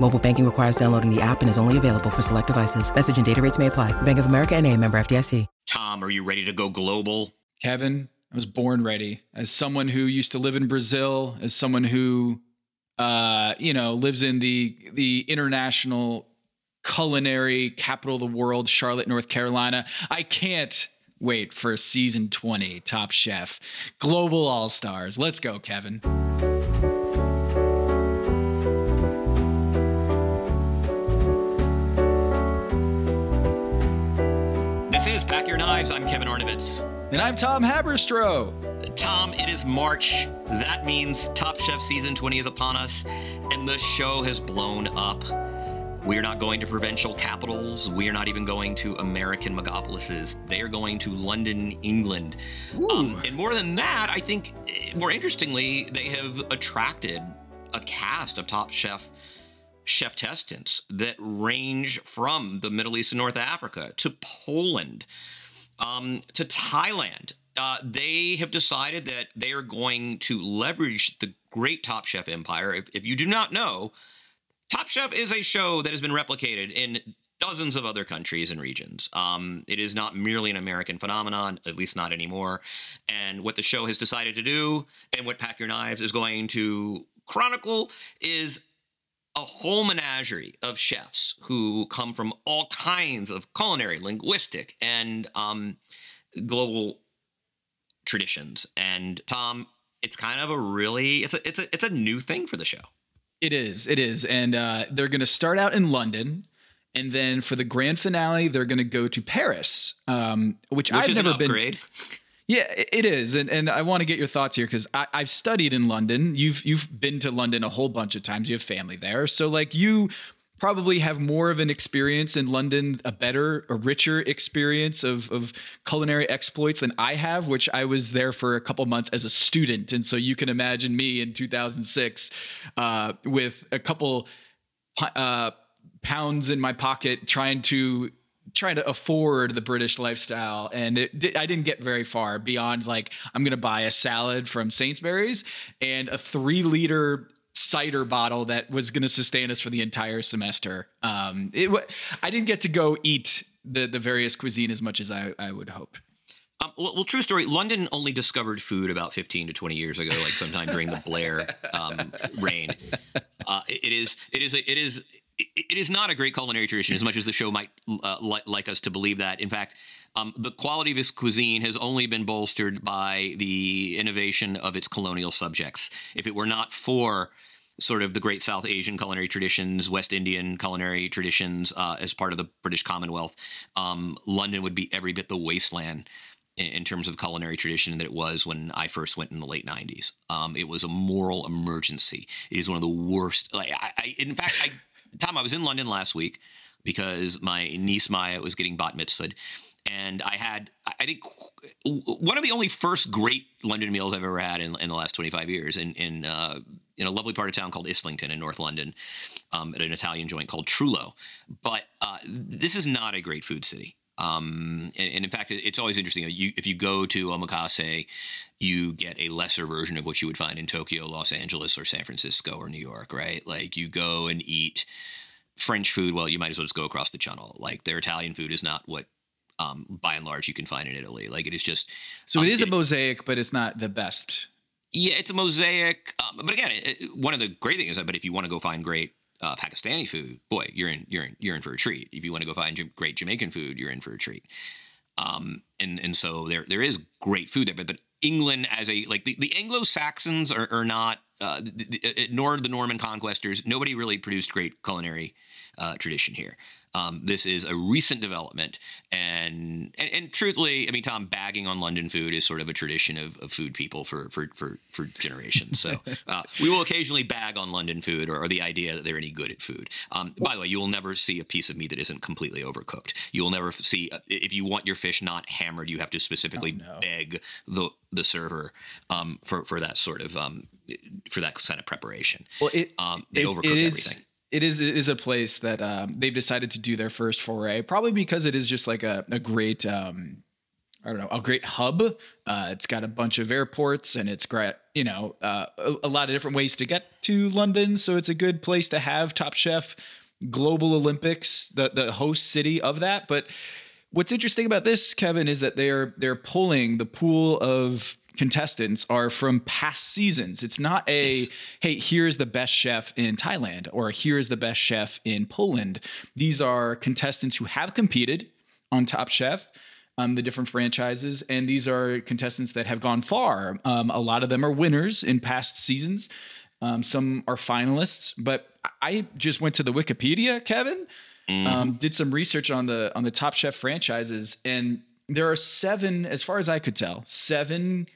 Mobile banking requires downloading the app and is only available for select devices. Message and data rates may apply. Bank of America and a member FDIC. Tom, are you ready to go global? Kevin, I was born ready. As someone who used to live in Brazil, as someone who uh, you know, lives in the the international culinary capital of the world, Charlotte, North Carolina, I can't wait for season 20 Top Chef. Global All-Stars. Let's go, Kevin. I'm Kevin Arnovitz. And I'm Tom Haberstroh. Tom, it is March. That means Top Chef season 20 is upon us, and the show has blown up. We are not going to provincial capitals. We are not even going to American megapolises. They are going to London, England. Um, and more than that, I think, eh, more interestingly, they have attracted a cast of Top Chef chef testants that range from the Middle East and North Africa to Poland um, to Thailand. Uh, they have decided that they are going to leverage the great Top Chef empire. If, if you do not know, Top Chef is a show that has been replicated in dozens of other countries and regions. Um, it is not merely an American phenomenon, at least not anymore. And what the show has decided to do, and what Pack Your Knives is going to chronicle, is a whole menagerie of chefs who come from all kinds of culinary, linguistic, and um, global traditions. And Tom, it's kind of a really it's a it's a it's a new thing for the show. It is. It is. And uh, they're going to start out in London. And then for the grand finale, they're going to go to Paris, um, which, Which I've never an been. Yeah, it is, and and I want to get your thoughts here because I've studied in London. You've you've been to London a whole bunch of times. You have family there, so like you probably have more of an experience in London, a better, a richer experience of, of culinary exploits than I have, which I was there for a couple months as a student. And so you can imagine me in 2006 uh, with a couple uh, pounds in my pocket trying to trying to afford the British lifestyle, and it, I didn't get very far beyond like I'm to buy a salad from Sainsbury's and a three liter cider bottle that was to sustain us for the entire semester. Um, it I didn't get to go eat the the various cuisine as much as I, I would hope. Um, well, well, true story. London only discovered food about 15 to 20 years ago, like sometime during the Blair um, reign. Uh, it is, it is, it is, it is not a great culinary tradition as much as the show might uh, li- like us to believe that. In fact, um, the quality of its cuisine has only been bolstered by the innovation of its colonial subjects. If it were not for sort of the great South Asian culinary traditions, West Indian culinary traditions uh, as part of the British Commonwealth, um, London would be every bit the wasteland in, in, terms of culinary tradition that it was when I first went in the late 90s. Um, it was a moral emergency. It is one of the worst. Like, I, I in fact, I, Tom, I was in London last week because my niece Maya was getting bat mitzvahed and I had I think one of the only first great London meals I've ever had in, in the last 25 years in in uh, in a lovely part of town called Islington in North London um, at an Italian joint called Trullo. But uh, this is not a great food city. Um, and, and, in fact, it's always interesting. You, if you go to omakase, you get a lesser version of what you would find in Tokyo, Los Angeles, or San Francisco, or New York, right? Like you go and eat French food. Well, you might as well just go across the channel. Like their Italian food is not what um, by and large you can find in Italy. Like it is just so um, it is a mosaic, but it's not the best. Yeah, it's a mosaic. Um, but again, it, it, one of the great things is that, but if you want to go find great uh, Pakistani food, boy, you're in you're in you're in for a treat. If you want to go find J- great Jamaican food, you're in for a treat. Um, and and so there there is great food there, but but England as a like the, the Anglo Saxons are, are not uh, the, the, nor the Norman conquestors. Nobody really produced great culinary uh, tradition here. Um, this is a recent development, and, and, and truthfully, I mean, Tom, bagging on London food is sort of a tradition of, of food people for for for, for generations. So uh, we will occasionally bag on London food or, or, the idea that they're any good at food. Um, by the way, you will never see a piece of meat that isn't completely overcooked. You will never see uh, if you want your fish not hammered, you have to specifically oh, no. beg the the server um, for for that sort of um, for that kind of preparation. Well, it, um, they it, overcook it is, everything it is it is a place that um, they've decided to do their first foray, probably because it is just like a, a great um, I don't know a great hub. Uh, it's got a bunch of airports and it's great, you know, uh, a, a, lot of different ways to get to London. So it's a good place to have Top Chef, Global Olympics, the the host city of that. But what's interesting about this, Kevin, is that they're they're pulling the pool of contestants are from past seasons. It's not a, yes. hey, here's the best chef in Thailand or here's the best chef in Poland. These are contestants who have competed on Top Chef. Um, the different franchises, and these are contestants that have gone far. Um, a lot of them are winners in past seasons. Um, some are finalists, but I just went to the Wikipedia, Kevin, mm-hmm. Um, did some research on the on the Top Chef franchises, and there are seven, as far as I could tell, seven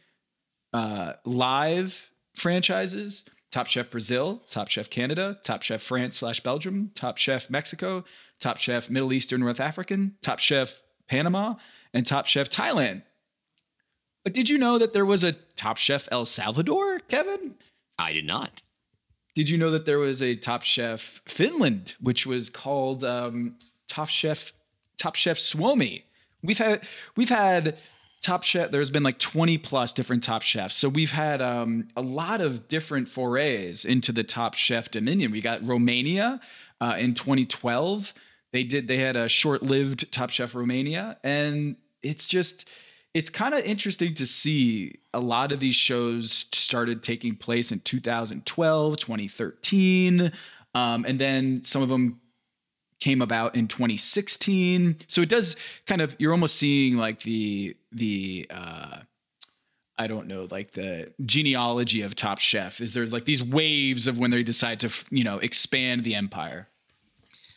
uh, live franchises Top Chef Brazil, Top Chef Canada, Top Chef France slash Belgium, Top Chef Mexico, Top Chef Middle Eastern North African, Top Chef Panama, and Top Chef Thailand. But did you know that there was a Top Chef El Salvador, Kevin? I did not. Did you know that there was a Top Chef Finland, which was called um, Top Chef Top Chef Suomi? We've had we've had top chef there's been like 20 plus different top chefs. So we've had um, a lot of different forays into the top chef dominion. We got romania uh, in 2012 they did they had a short-lived top chef romania and it's just it's kind of interesting to see a lot of these shows started taking place in 2012 2013 um, and then some of them came about in 2016. So it does kind of you're almost seeing like the the uh I don't know, like the genealogy of Top Chef is there's like these waves of when they decide to, you know, expand the empire.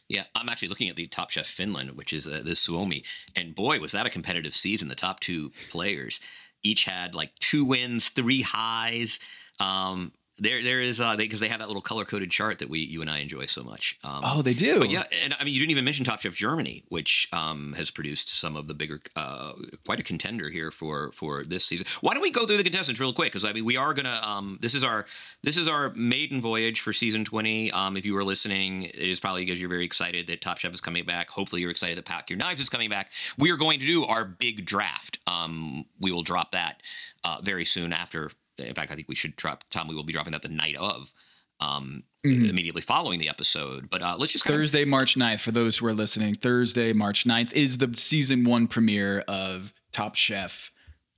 Yeah, I'm actually looking at the Top Chef Finland, which is uh, the Suomi, and boy, was that a competitive season. The top two players each had like two wins, three highs. Um, there there is uh because they, have that little color coded chart that we you and I enjoy so much. Um, oh, they do. Yeah, and I mean you didn't even mention Top Chef Germany, which um, has produced some of the bigger, uh, quite a contender here for for this season. Why don't we go through the contestants real quick? Because I mean we are gonna um, this is our this is our maiden voyage for season twenty. Um, if you were listening, it is probably because you're very excited that Top Chef is coming back. Hopefully you're excited that Pack Your Knives is coming back. We are going to do our big draft. Um, we will drop that uh, very soon after in fact, I think we should drop. Tom, we will be dropping that the night of, um, mm-hmm. immediately following the episode. But uh, let's just Thursday, of, March 9th, for those who are listening. Thursday, March 9th is the season one premiere of Top Chef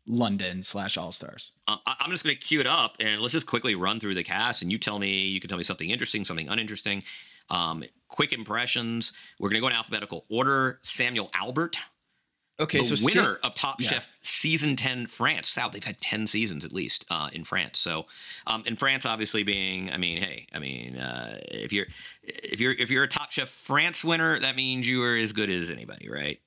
London slash All Stars. Uh, I'm just going to cue it up and let's just quickly run through the cast. And you tell me, you can tell me something interesting, something uninteresting. Um, quick impressions. We're going to go in alphabetical order. Samuel Albert. Okay, the so winner of Top yeah. Chef season ten France. South, they've had ten seasons at least uh, in France. So, um, in France, obviously being, I mean, hey, I mean, uh, if you're if you're if you're a Top Chef France winner, that means you are as good as anybody, right?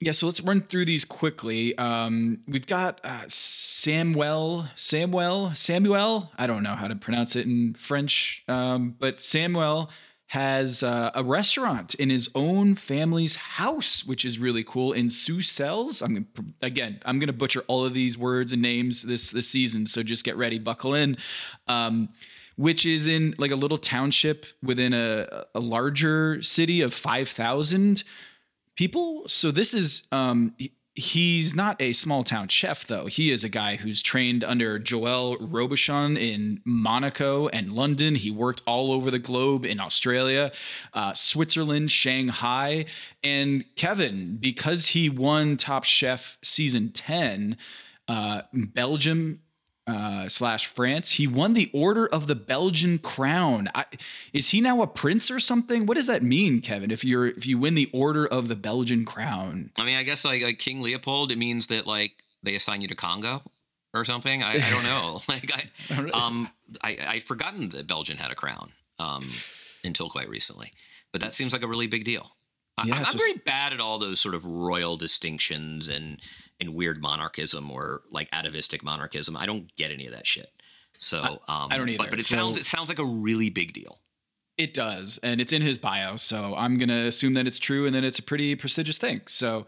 Yeah, so let's run through these quickly. Um, we've got uh, Samuel, Samuel, Samuel. I don't know how to pronounce it in French, um, but Samuel has uh, a restaurant in his own family's house, which is really cool. In Soucelles, I'm gonna, again, I'm going to butcher all of these words and names this this season, so just get ready, buckle in. Um, which is in like a little township within a, a larger city of 5,000 people. So this is um, he's not a small town chef though. He is a guy who's trained under Joel Robuchon in Monaco and London. He worked all over the globe in Australia, uh, Switzerland, Shanghai, and Kevin because he won Top Chef season ten. Uh, Belgium uh, slash France. He won the Order of the Belgian Crown. I, is he now a prince or something? What does that mean, Kevin? If you're if you win the Order of the Belgian Crown, I mean, I guess like, like King Leopold, it means that like they assign you to Congo or something. I, I don't know. like I, um, I I'd forgotten that Belgium had a crown um, until quite recently, but that seems like a really big deal. Yeah, I, am so very bad at all those sort of royal distinctions and and weird monarchism or like atavistic monarchism. I don't get any of that shit. So um, I don't either. But, but it so, sounds it sounds like a really big deal. It does, and it's in his bio. So I'm gonna assume that it's true, and that it's a pretty prestigious thing. So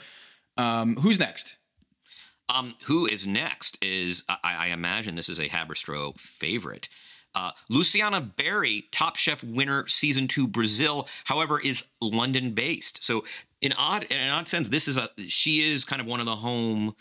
um, who's next? Um, who is next is I, I imagine this is a Haberstroh favorite. Uh, Luciana Berry, Top Chef winner, season two, Brazil, however, is London based. So in odd in an odd sense, this is a she is kind of one of the home,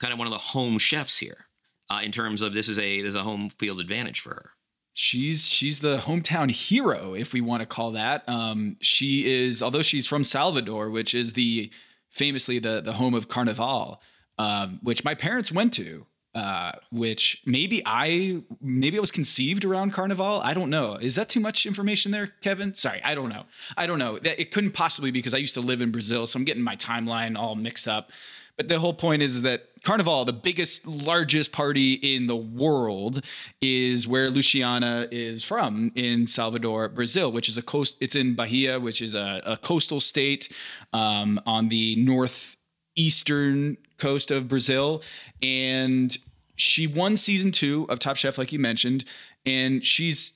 kind of one of the home chefs here, uh, in terms of this is a there's a home field advantage for her. She's she's the hometown hero, if we want to call that. Um, she is, although she's from Salvador, which is the famously the the home of Carnival, um, which my parents went to. Uh, which maybe I maybe I was conceived around Carnival. I don't know. Is that too much information there, Kevin? Sorry, I don't know. I don't know. It couldn't possibly because I used to live in Brazil, so I'm getting my timeline all mixed up. But the whole point is that Carnival, the biggest, largest party in the world, is where Luciana is from in Salvador, Brazil, which is a coast. It's in Bahia, which is a, a coastal state um, on the northeastern coast of Brazil. And she won season two of Top Chef, like you mentioned, and she's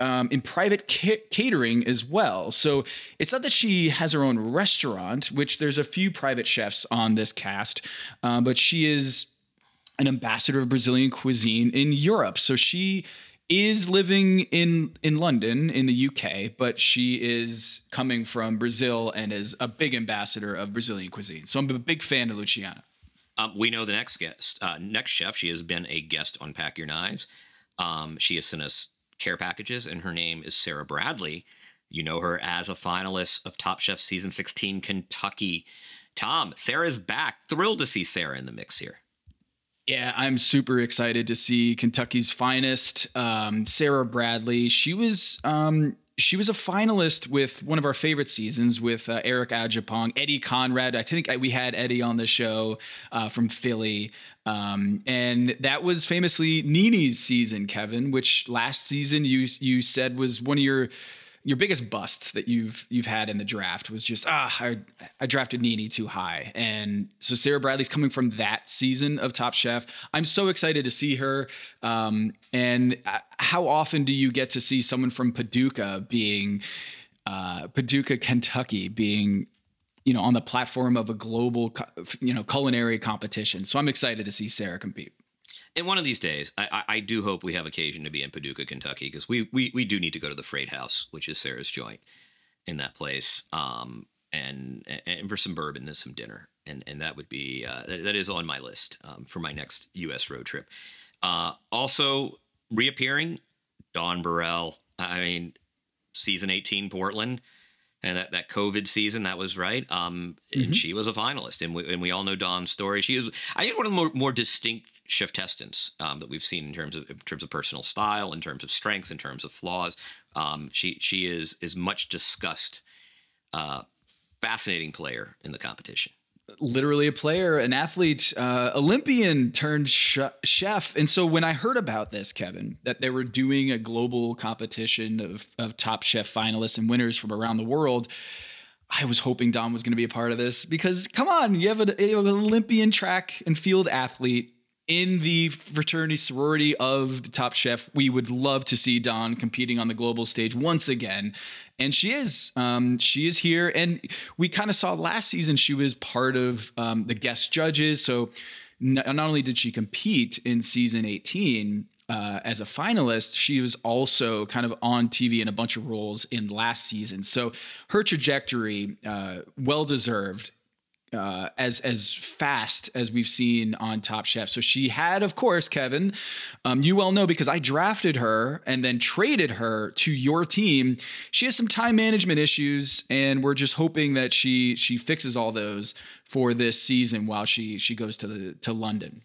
um, in private ca- catering as well. So it's not that she has her own restaurant, which there's a few private chefs on this cast, uh, but she is an ambassador of Brazilian cuisine in Europe. So she is living in in London in the UK, but she is coming from Brazil and is a big ambassador of Brazilian cuisine. So I'm a big fan of Luciana. Um, we know the next guest, uh, next chef. She has been a guest on Pack Your Knives. Um, she has sent us care packages, and her name is Sara Bradley. You know her as a finalist of Top Chef season 16 Kentucky. Tom, Sara's back. Thrilled to see Sara in the mix here. Yeah, I'm super excited to see Kentucky's finest, um, Sara Bradley. She was um, she was a finalist with one of our favorite seasons with uh, Eric Adjepong, Eddie Konrad. I think we had Eddie on the show uh, from Philly. Um, and that was famously Nini's season, Kevin, which last season you you said was one of your your biggest busts that you've you've had in the draft was just ah I, I drafted Nini too high. And so Sara Bradley's coming from that season of Top Chef. I'm so excited to see her um, and uh, how often do you get to see someone from Paducah being uh, Paducah Kentucky being you know on the platform of a global you know culinary competition? So I'm excited to see Sara compete and one of these days, I, I, do hope we have occasion to be in Paducah, Kentucky, because we, we we do need to go to the Freight House, which is Sara's joint, in that place, um, and and for some bourbon and some dinner, and and that would be uh, that, that is on my list um, for my next U.S. road trip. Uh, also reappearing, Dawn Burrell. I mean, season eighteen Portland and that, that COVID season, that was right. Um, mm-hmm. And she was a finalist, and we, and we all know Dawn's story. She is, I think, one of the more, more distinct chef Testons um, that we've seen in terms of in terms of personal style, in terms of strengths, in terms of flaws. Um, she she is is much discussed, uh, fascinating player in the competition. Literally a player, an athlete, uh, Olympian turned sh- chef. And so when I heard about this, Kevin, that they were doing a global competition of, of top chef finalists and winners from around the world, I was hoping Dawn was going to be a part of this because come on, you have, a, you have an Olympian track and field athlete in the fraternity sorority of the Top Chef, we would love to see Dawn competing on the global stage once again. And she is. Um, she is here. And we kind of saw last season she was part of um, the guest judges. So not only did she compete in season 18, uh, as a finalist, she was also kind of on TV in a bunch of roles in last season. So her trajectory, uh, well deserved uh, as as fast as we've seen on Top Chef. So she had, of course, Kevin. Um, you well know because I drafted her and then traded her to your team. She has some time management issues, and we're just hoping that she she fixes all those for this season while she she goes to the to London.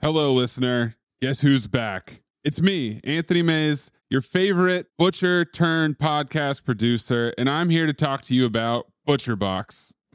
Hello, listener. Guess who's back? It's me, Anthony Mays, your favorite butcher turned podcast producer, and I'm here to talk to you about ButcherBox.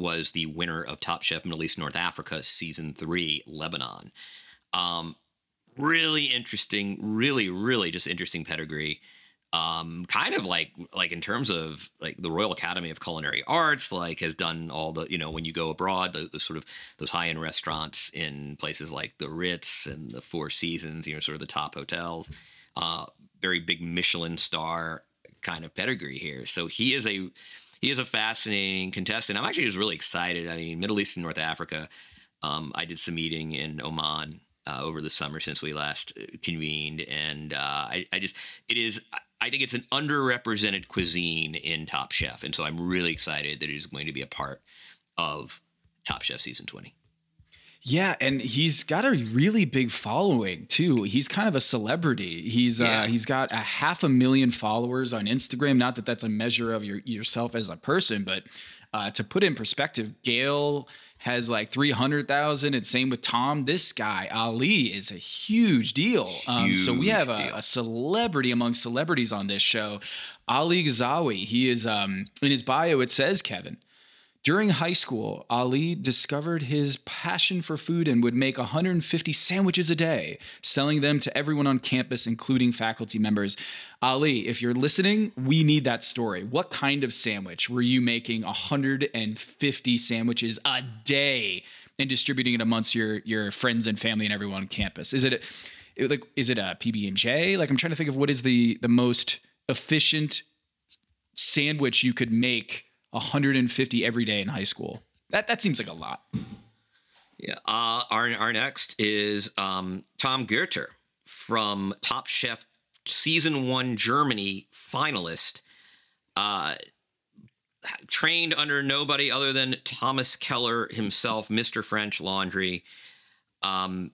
was the winner of Top Chef Middle East North Africa season three, Lebanon. Um, really interesting, really, really just interesting pedigree um, kind of like like in terms of like the Royal Academy of Culinary Arts, like has done all the you know when you go abroad, the, the sort of those high end restaurants in places like the Ritz and the Four Seasons, you know, sort of the top hotels. Uh, very big Michelin star kind of pedigree here. So he is a he is a fascinating contestant. I'm actually just really excited. I mean, Middle East and North Africa. Um, I did some meeting in Oman uh, over the summer since we last uh, convened, and uh, I, I, just it is. I think it's an underrepresented cuisine in Top Chef, and so I'm really excited that it is going to be a part of Top Chef season 20. Yeah, and he's got a really big following too. He's kind of a celebrity. He's uh, yeah. uh, he's got a half a million followers on Instagram. Not that that's a measure of your yourself as a person, but Uh, to put in perspective, Gail has like 300,000 and same with Tom. This guy, Ali, is a huge deal. Um, so we have a, a celebrity among celebrities on this show. Ali Ghazawi, he is um, in his bio, it says, Kevin, during high school, Ali discovered his passion for food and would make 150 sandwiches a day, selling them to everyone on campus, including faculty members. Ali, if you're listening, we need that story. What kind of sandwich were you making 150 sandwiches a day and distributing it amongst your your friends and family and everyone on campus? Is it, like is it a PB and J? Like I'm trying to think of what is the the most efficient sandwich you could make 150 every day in high school. That that seems like a lot. Yeah. Uh, our our next is um, Tom Goetter from Top Chef season one Germany finalist. Uh, trained under nobody other than Thomas Keller himself, Mr. French Laundry. Um,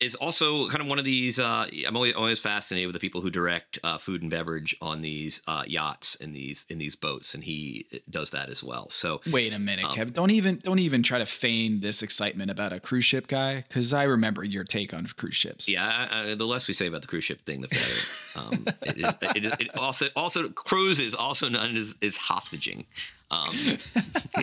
is also kind of one of these. Uh, I'm always always fascinated with the people who direct uh, food and beverage on these uh, yachts and these in these boats, and he does that as well. So Wait a minute, Kev. Don't even don't even try to feign this excitement about a cruise ship guy, because I remember your take on cruise ships. Yeah, uh, the less we say about the cruise ship thing, the better. Um, it is. It is. It also. Also, cruise is also known as is hostaging. Um,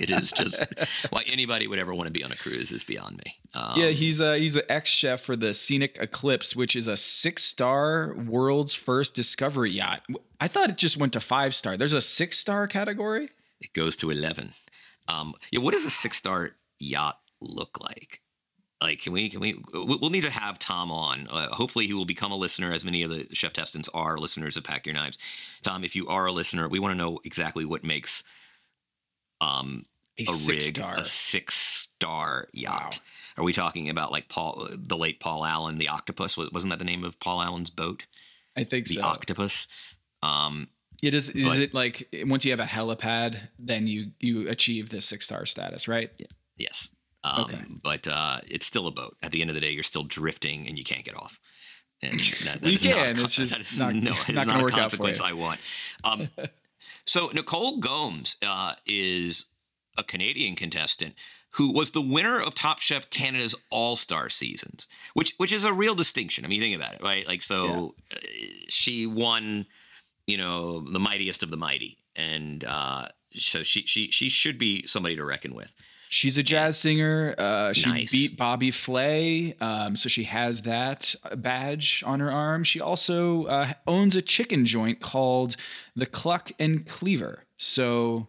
it is just why anybody would ever want to be on a cruise is beyond me. Um, Yeah, he's uh, he's the ex chef for the Scenic Eclipse, which is a six star world's first discovery yacht. I thought it just went to five star. There's a six star category. it goes to eleven. Um, yeah, what does a six star yacht look like? Like, can we? Can we? we- We'll need to have Tom on. Uh, hopefully, he will become a listener, as many of the chef testants are listeners of Pack Your Knives. Tom, if you are a listener, we want to know exactly what makes um A, a six rig, star. a six star yacht. Are we talking about like Paul, the late Paul Allen, the octopus? Wasn't that the name of Paul Allen's boat? I think The so. octopus. Um, It is. Is But- it like once you have a helipad, then you you achieve the six star status, right? yes. Um, Okay. But uh, it's still a boat. At the end of the day, you're still drifting and you can't get off. And that, that You can, it's just not- no, not it is gonna not a work out for consequence. I want. Um, so Nicole Gomes uh, is a Canadian contestant who was the winner of Top Chef Canada's All Star seasons, which which is a real distinction. I mean, think about it, right? Like, so uh, she won, you know, the mightiest of the mighty, and uh, so she she she should be somebody to reckon with. She's a jazz singer. Uh, she Nice. beat Bobby Flay, um, so she has that uh, badge on her arm. She also uh, owns a chicken joint called the Cluck and Cleaver. So,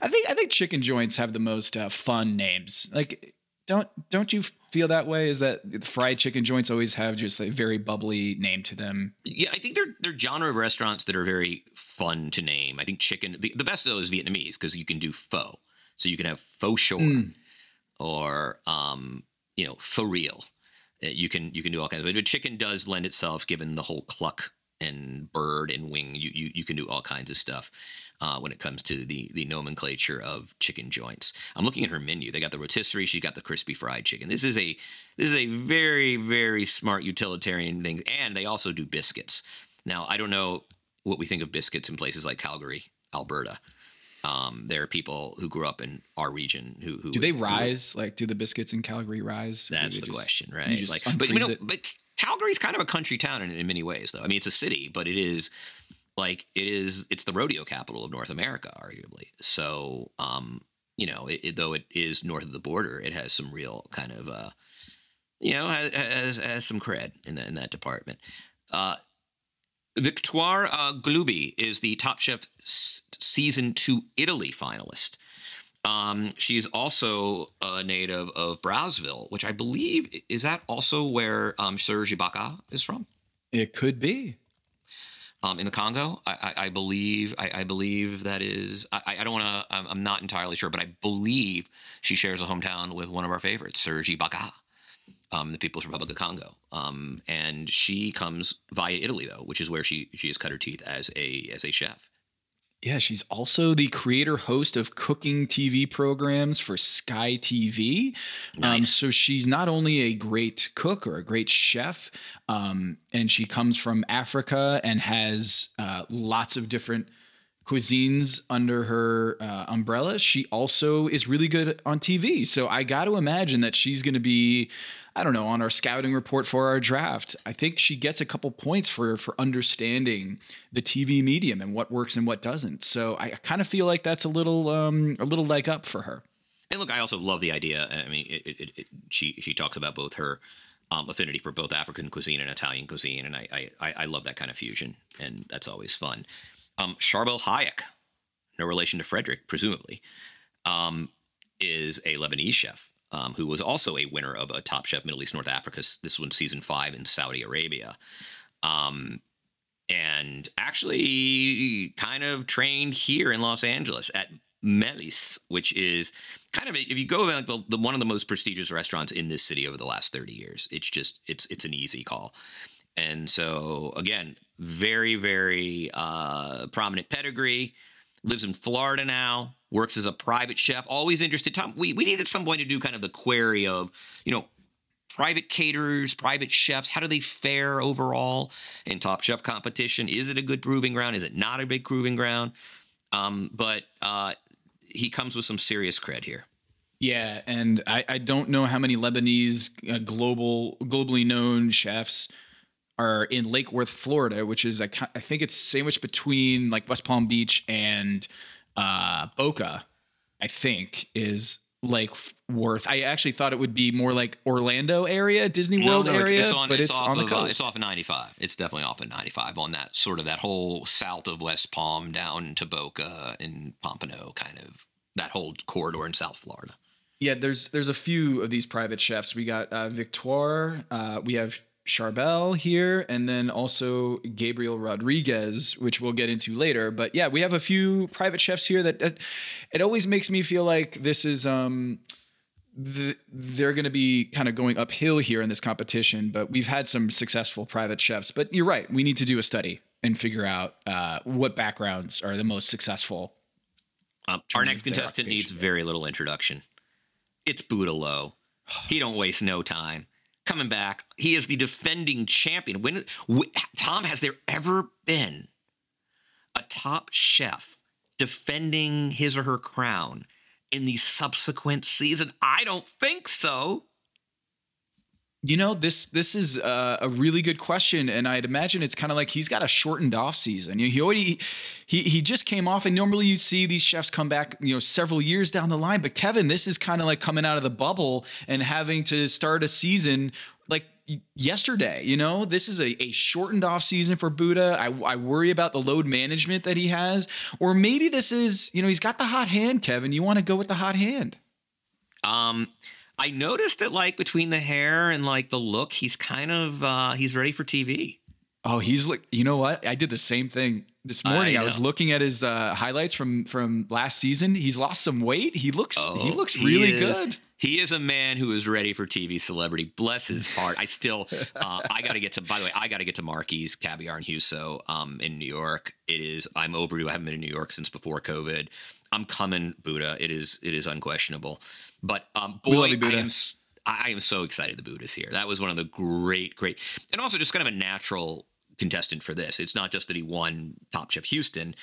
I think I think chicken joints have the most uh, fun names. Like, don't don't you feel that way? Is that fried chicken joints always have just a very bubbly name to them? Yeah, I think they're they're genre of restaurants that are very fun to name. I think chicken the, the best of those is Vietnamese because you can do pho. So you can have faux shore or um, you know, for real. Uh, You can you can do all kinds of but chicken does lend itself given the whole cluck and bird and wing. You you, you can do all kinds of stuff. Uh, when it comes to the the nomenclature of chicken joints, I'm looking at her menu. They got the rotisserie. She got the crispy fried chicken. This is a this is a very very smart utilitarian thing, and they also do biscuits. Now I don't know what we think of biscuits in places like Calgary, Alberta. Um, there are people who grew up in our region who who Do they who- rise? Like, do the biscuits in Calgary rise? That's the just- question, right? Like, but you know, it? but Calgary's kind of a country town in, in many ways, though. I mean, it's a city, but it is like it is. It's the rodeo capital of North America, arguably. So, um, you know, it, it- though it is north of the border, it has some real kind of, uh, you know, has, has, has some cred in that in that department. Uh, Victoire uh, Gouloubi is the Top Chef season two Italy finalist. Um, she's also a native of Brazzaville, which I believe is that also where um, Serge Ibaka is from. It could be. Um, in the Congo, I, I, I believe I, I believe that is. I, I don't want to. I'm, I'm not entirely sure, but I believe she shares a hometown with one of our favorites, Serge Ibaka, um, the People's Republic of Congo. Um, and she comes via Italy, though, which is where she she has cut her teeth as a as a chef. Yeah, she's also the creator host of cooking TV programs for Sky TV. Um, Nice. so she's not only a great cook or a great chef, um, and she comes from Africa and has uh, lots of different cuisines under her uh, umbrella, she also is really good on TV. So I got to imagine that she's going to be, I don't know, on our scouting report for our draft. I think she gets a couple points for for understanding the TV medium and what works and what doesn't. So I kind of feel like that's a little um, a little leg up for her. And look, I also love the idea. I mean, it, it, it, she she talks about both her um, affinity for both African cuisine and Italian cuisine, and I, I I love that kind of fusion, and that's always fun. Um, Charbel Hayek, no relation to Frederick, presumably, um, is a Lebanese chef um, who was also a winner of a Top Chef Middle East North Africa. This one, season five in Saudi Arabia. Um, and actually kind of trained here in Los Angeles at Melisse, which is kind of if you go like the, the, one of the most prestigious restaurants in this city over the last 30 years. It's just it's it's an easy call. And so again, very very uh, prominent pedigree. Lives in Florida now. Works as a private chef. Always interested. Tom, we we need at some point to do kind of the query of you know private caterers, private chefs, how do they fare overall in Top Chef competition? Is it a good proving ground? Is it not a big proving ground? Um, but uh, he comes with some serious cred here. Yeah, and I, I don't know how many Lebanese uh, global globally known chefs are in Lake Worth, Florida, which is I, I think it's sandwiched between like West Palm Beach and uh, Boca. I think is like Worth. I actually thought it would be more like Orlando area, Disney no, World no, area, it's, it's on, but it's, it's, off on the of, coast. Uh, it's off of 95. It's definitely off of 95 on that sort of that whole south of West Palm down to Boca and Pompano, kind of that whole corridor in South Florida. Yeah, there's there's a few of these private chefs. We got uh, Victoire, uh, we have Charbel here, and then also Gabriel Rodriguez, which we'll get into later. But yeah, we have a few private chefs here that, that it always makes me feel like this is um th- they're going to be kind of going uphill here in this competition. But we've had some successful private chefs. But you're right, we need to do a study and figure out uh, what backgrounds are the most successful. Um, our next contestant needs very little introduction. It's Buddha Lo. He don't waste no time. Coming back, he is the defending champion. When wh- Tom, has there ever been a top chef defending his or her crown in the subsequent season? I don't think so. You know, this this is uh, a really good question, and I'd imagine it's kind of like he's got a shortened off season. You know, he already he he just came off, and normally you see these chefs come back, you know, several years down the line. But Kevin, this is kind of like coming out of the bubble and having to start a season like yesterday. You know, this is a, a shortened off season for Buddha. I, I worry about the load management that he has, or maybe this is you know he's got the hot hand, Kevin. You want to go with the hot hand? Um, I noticed that like between the hair and like the look, he's kind of uh he's ready for TV. Oh, he's like, you know what? I did the same thing this morning. I, was looking at his uh, highlights from from last season. He's lost some weight. He looks he Oh, looks really is- good. He is a man who is ready for TV celebrity. Bless his heart. I still, uh, I got to get to. By the way, I got to get to Marky's Caviar and Huso um, in New York. It is. I'm overdue. I haven't been in New York since before COVID. I'm coming, Buddha. It is. It is unquestionable. But um, boy, We love you, Buddha. I am. I am so excited the Buddha's here. That was one of the great, great, and also just kind of a natural contestant for this. It's not just that he won Top Chef Houston.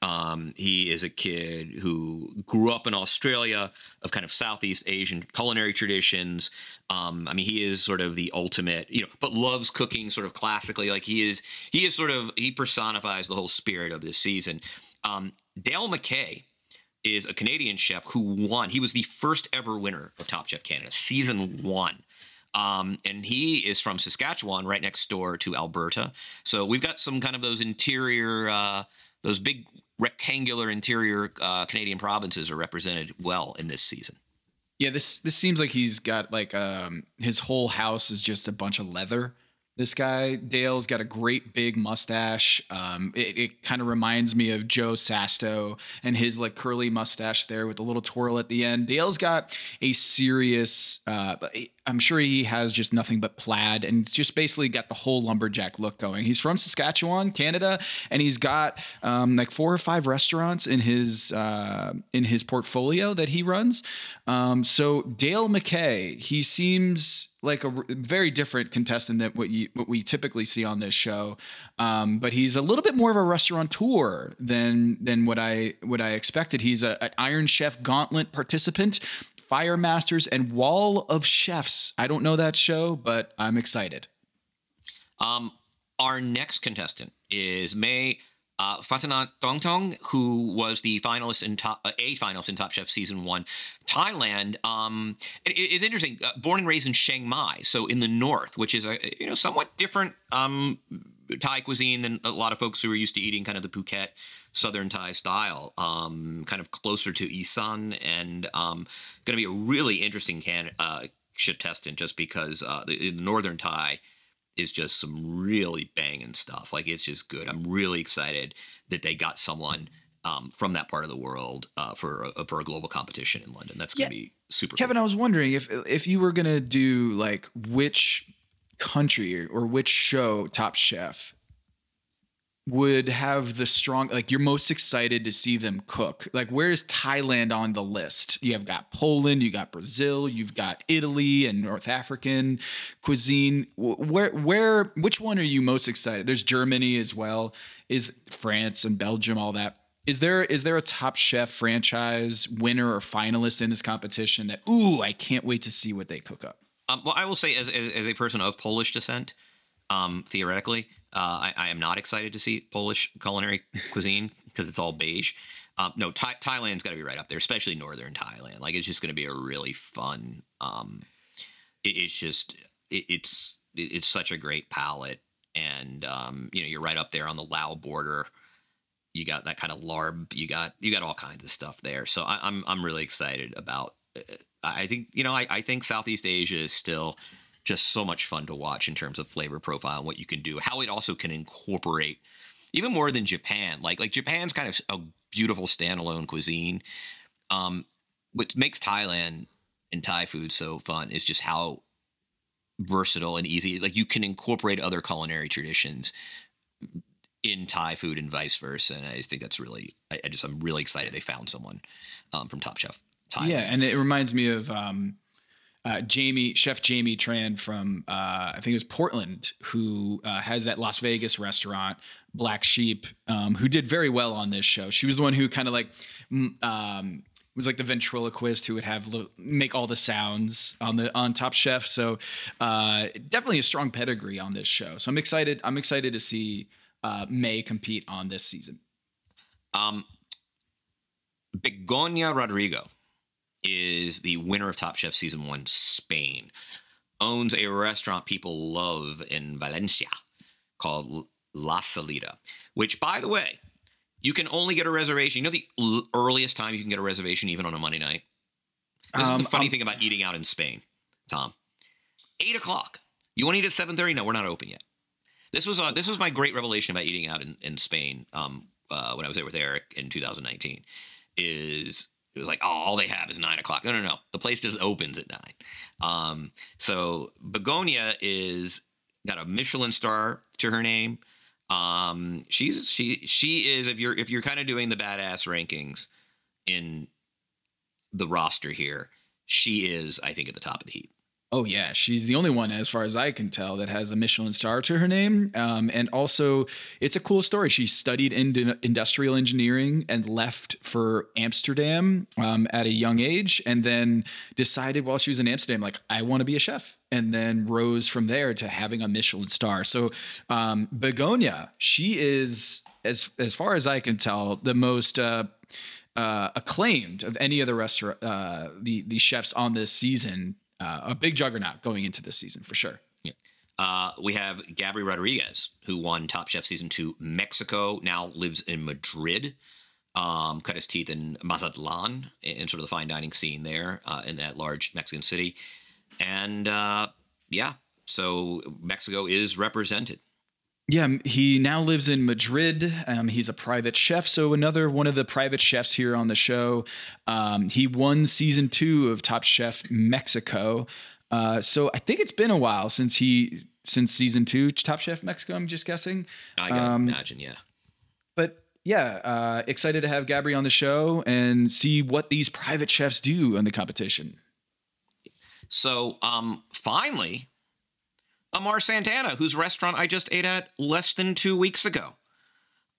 Um, he is a kid who grew up in Australia of kind of Southeast Asian culinary traditions. Um, I mean, he is sort of the ultimate, you know, but loves cooking sort of classically. Like he is, he is sort of, he personifies the whole spirit of this season. Um, Dale McKay is a Canadian chef who won. He was the first ever winner of Top Chef Canada, season one. Um, and he is from Saskatchewan, right next door to Alberta. So we've got some kind of those interior, uh, those big rectangular interior uh, Canadian provinces are represented well in this season. Yeah, this this seems like he's got like um his whole house is just a bunch of leather. This guy Dale's got a great big mustache. Um, it, it kind of reminds me of Joe Sasto and his like curly mustache there with a little twirl at the end. Dale's got a serious, uh, I'm sure he has just nothing but plaid and just basically got the whole lumberjack look going. He's from Saskatchewan, Canada, and he's got um, like four or five restaurants in his uh, in his portfolio that he runs. Um, so Dale McKay, he seems like a very different contestant than what you what we typically see on this show. Um, but he's a little bit more of a restaurateur than than what I what I expected. He's a, an Iron Chef Gauntlet participant. Fire Masters and Wall of Chefs. I don't know that show, but I'm excited. Um, our next contestant is May uh, Phattanant Thongthong, who was the finalist in top, uh, a finalist in Top Chef season one. Thailand. Um, it, it's interesting. Uh, born and raised in Chiang Mai, so in the north, which is a you know somewhat different um, Thai cuisine than a lot of folks who are used to eating kind of the Phuket Southern Thai style, um, kind of closer to Isan, and um, going to be a really interesting can uh, contestant just because uh, the, the Northern Thai is just some really banging stuff. Like it's just good. I'm really excited that they got someone um, from that part of the world uh, for a, for a global competition in London. That's going to Yeah. be super. Kevin, cool. I was wondering if if you were gonna do like which country or which show Top Chef would have the strong like you're most excited to see them cook. Like where is thailand on the list? You have got poland you got brazil you've got italy and north african cuisine. Where where which one are you most excited? There's germany as well. Is france and belgium all that. Is there is there a top chef franchise winner or finalist in this competition that ooh i can't wait to see what they cook up? Um, well, I will say, as, as, as a person of Polish descent, um, theoretically, uh, I, I am not excited to see Polish culinary cuisine because it's all beige. Um, no, Thai, Thailand's got to be right up there, especially northern Thailand. Like, it's just going to be a really fun. Um, it, it's just, it, it's it, it's such a great palette, and um, you know, you're right up there on the Lao border. You got that kind of larb. You got you got all kinds of stuff there. So I, I'm I'm really excited about. uh, I think you know I, I think Southeast Asia is still just so much fun to watch in terms of flavor profile and what you can do. How it also can incorporate even more than Japan. Like like Japan's kind of a beautiful standalone cuisine. Um, what makes Thailand and Thai food so fun is just how versatile and easy. Like you can incorporate other culinary traditions in Thai food and vice versa. And I think that's really, I, I just, I'm really excited they found someone um, from Top Chef Thailand. Yeah, and it reminds me of um, uh, Jamie Chef Jamie Tran from uh, I think it was Portland, who uh, has that Las Vegas restaurant Black Sheep, um, who did very well on this show. She was the one who kind of like. Um, was like the ventriloquist who would have make all the sounds on the on Top Chef. So uh, definitely a strong pedigree on this show. So I'm excited. I'm excited to see uh, May compete on this season. Um, Begoña Rodrigo is the winner of Top Chef Season 1 Spain. Owns a restaurant people love in Valencia called La Salita, which, by the way, you can only get a reservation. You know the l- earliest time you can get a reservation, even on a Monday night? This is Um, the funny um, thing about eating out in Spain, Tom. Eight o'clock. You want to eat at seven thirty? No, we're not open yet. This was uh, this was my great revelation about eating out in, in Spain um, uh, when I was there with Eric in 2019. Is it was like oh, all they have is nine o'clock. No, no, no. The place just opens at nine. Um, so Begoña is got a Michelin star to her name. Um, she's she she is if you're if you're kind of doing the badass rankings in the roster here, she is I think at the top of the heap. Oh yeah, she's the only one, as far as I can tell, that has a Michelin star to her name. Um, and also, it's a cool story. She studied in industrial engineering and left for Amsterdam um, at a young age, and then decided while she was in Amsterdam, like I want to be a chef, and then rose from there to having a Michelin star. So, um, Begoña, she is, as as far as I can tell, the most. Uh, uh, acclaimed of any of the restaurant, uh, the the chefs on this season. Uh, a big juggernaut going into this season for sure. Uh, we have Gabri Rodriguez, who won Top Chef season two Mexico, now lives in Madrid. Um, cut his teeth in Mazatlan in sort of the fine dining scene there uh, in that large Mexican city. And uh, yeah, so Mexico is represented. Yeah, he now lives in Madrid. Um, he's a private chef, so another one of the private chefs here on the show. Um, he won season two of Top Chef Mexico. Uh, so I think it's been a while since he since season two Top Chef Mexico. I'm just guessing. I gotta Um, imagine, yeah. But yeah, uh, excited to have Gabri on the show and see what these private chefs do in the competition. So, um, finally, Amar Santana, whose restaurant I just ate at less than two weeks ago.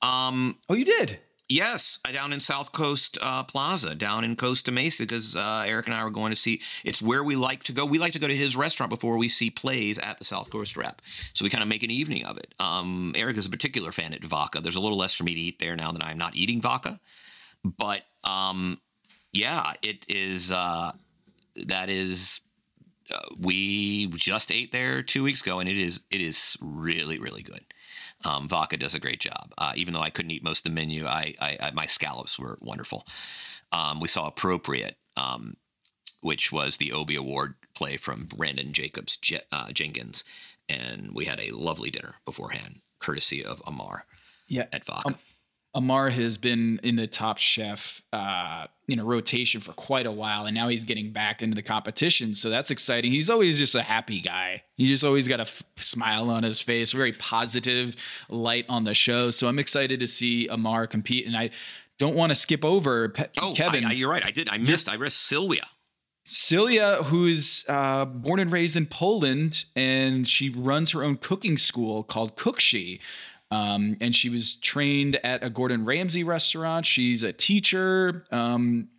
Um, Oh, you did. Yes, uh, down in South Coast uh, Plaza, down in Costa Mesa, because uh, Eric and I were going to see. It's where we like to go. We like to go to his restaurant before we see plays at the South Coast Rep. So we kind of make an evening of it. Um, Eric is a particular fan at Vaca. There's a little less for me to eat there now that I'm not eating Vaca, but um, yeah, it is. Uh, that is. Uh, we just ate there two weeks ago, and it is it is really really good. Um, Vaca does a great job. Uh, even though I couldn't eat most of the menu, I, I, I my scallops were wonderful. Um, we saw Appropriate, um, which was the Obie Award play from Branden Jacobs Je- uh, Jenkins, and we had a lovely dinner beforehand, courtesy of Amar Yeah. at Vaca. Amar has been in the Top Chef, uh, you know, rotation for quite a while, and now he's getting back into the competition. So that's exciting. He's always just a happy guy. He just always got a f- smile on his face, very positive light on the show. So I'm excited to see Amar compete, and I don't want to skip over Pe- oh, Kevin. I, I, you're right. I did. I missed. I missed Sylvia. Celia, who's uh, born and raised in Poland, and she runs her own cooking school called Cookshi. Um, and she was trained at a Gordon Ramsay restaurant. She's a teacher um,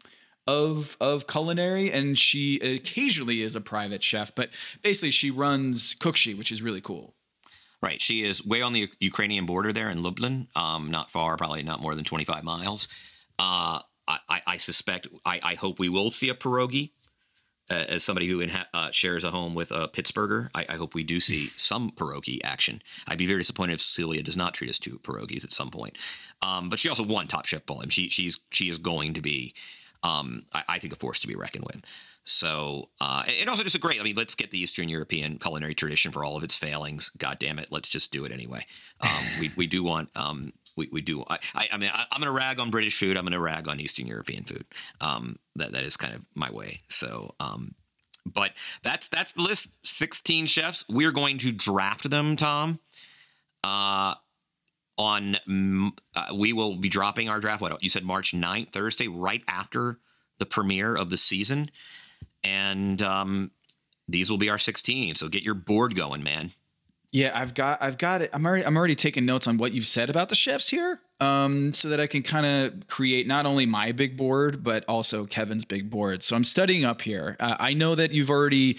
of of culinary, and she occasionally is a private chef. But basically, she runs Cookshi, which is really cool. Right. She is way on the Ukrainian border there in Lublin, um, not far, probably not more than 25 miles. Uh, I, I, I suspect, I, I hope we will see a pierogi. Uh, as somebody who inha- uh, shares a home with a Pittsburgher, I, I hope we do see some pierogi action. I'd be very disappointed if Celia does not treat us to pierogies at some point. Um, but she also won Top Chef Bowl, and she she's she is going to be, um, I, I think, a force to be reckoned with. So, uh, and also just a great. I mean, let's get the Eastern European culinary tradition for all of its failings. God damn it, let's just do it anyway. Um, we we do want. We, we do. I, I, I mean, I, I'm going to rag on British food. I'm going to rag on Eastern European food. Um, that that is kind of my way. So, um, but that's that's the list. 16 chefs. We're going to draft them, Tom. Uh, on uh, we will be dropping our draft. What you said, March 9th, Thursday, right after the premiere of the season, and um, these will be our 16. So get your board going, man. Yeah, I've got I've got it. I'm already I'm already taking notes on what you've said about the chefs here. Um, so that I can kind of create not only my big board, but also Kevin's big board. So I'm studying up here. Uh, I know that you've already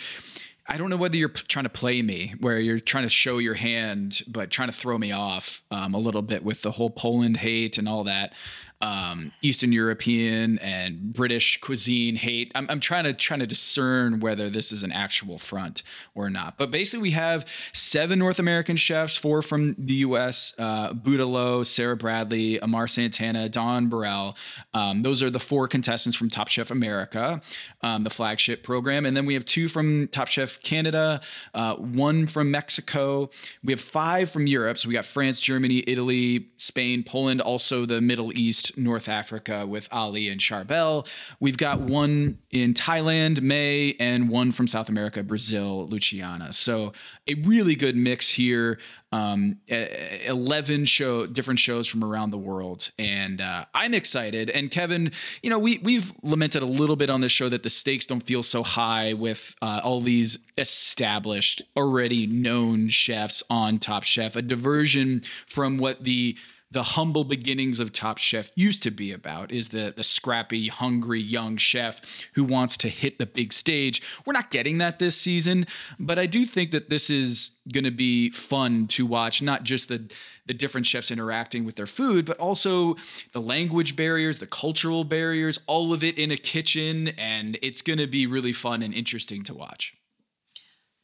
I don't know whether you're trying to play me, where you're trying to show your hand, but trying to throw me off um, a little bit with the whole Poland hate and all that, um, Eastern European and British cuisine hate. I'm, I'm trying to trying to discern whether this is an actual front or not. But basically, we have seven North American chefs, four from the U.S. Uh, Buddha Lo, Sara Bradley, Amar Santana, Dawn Burrell. Um, those are the four contestants from Top Chef America, um, the flagship program, and then we have two from Top Chef Canada, uh, one from Mexico. We have five from Europe. So we got France, Germany, Italy, Spain, Poland, also the Middle East, North Africa with Ali and Charbel. We've got one in Thailand, May, and one from South America, Brazil, Luciana. So a really good mix here. Um, e- 11 show different shows from around the world and uh, i'm excited and kevin you know we we've lamented a little bit on this show that the stakes don't feel so high with uh, all these established already known chefs on top chef a diversion from what the the humble beginnings of Top Chef used to be about is the the scrappy, hungry young chef who wants to hit the big stage. We're not getting that this season, but I do think that this is going to be fun to watch. Not just the the different chefs interacting with their food, but also the language barriers, the cultural barriers, all of it in a kitchen, and it's going to be really fun and interesting to watch.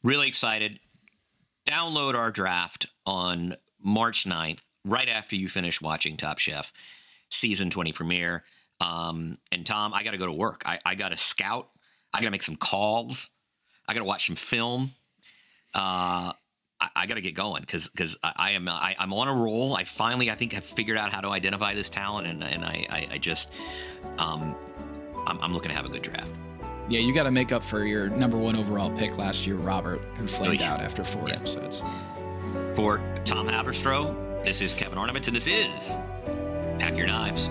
Really excited. Download our draft on March 9th, right after you finish watching Top Chef season 20 premiere. Um, and Tom, I got to go to work. I, I got to scout. I got to make some calls. I got to watch some film. Uh, I, I got to get going because because I, I am I, I'm on a roll. I finally I think have figured out how to identify this talent, and and I I, I just um I'm, I'm looking to have a good draft. Yeah, you got to make up for your number one overall pick last year, Robert, who flamed Oy. out after four Yeah. episodes. For Tom Haberstroh, this is Kevin Arnovitz, and this is Pack Your Knives.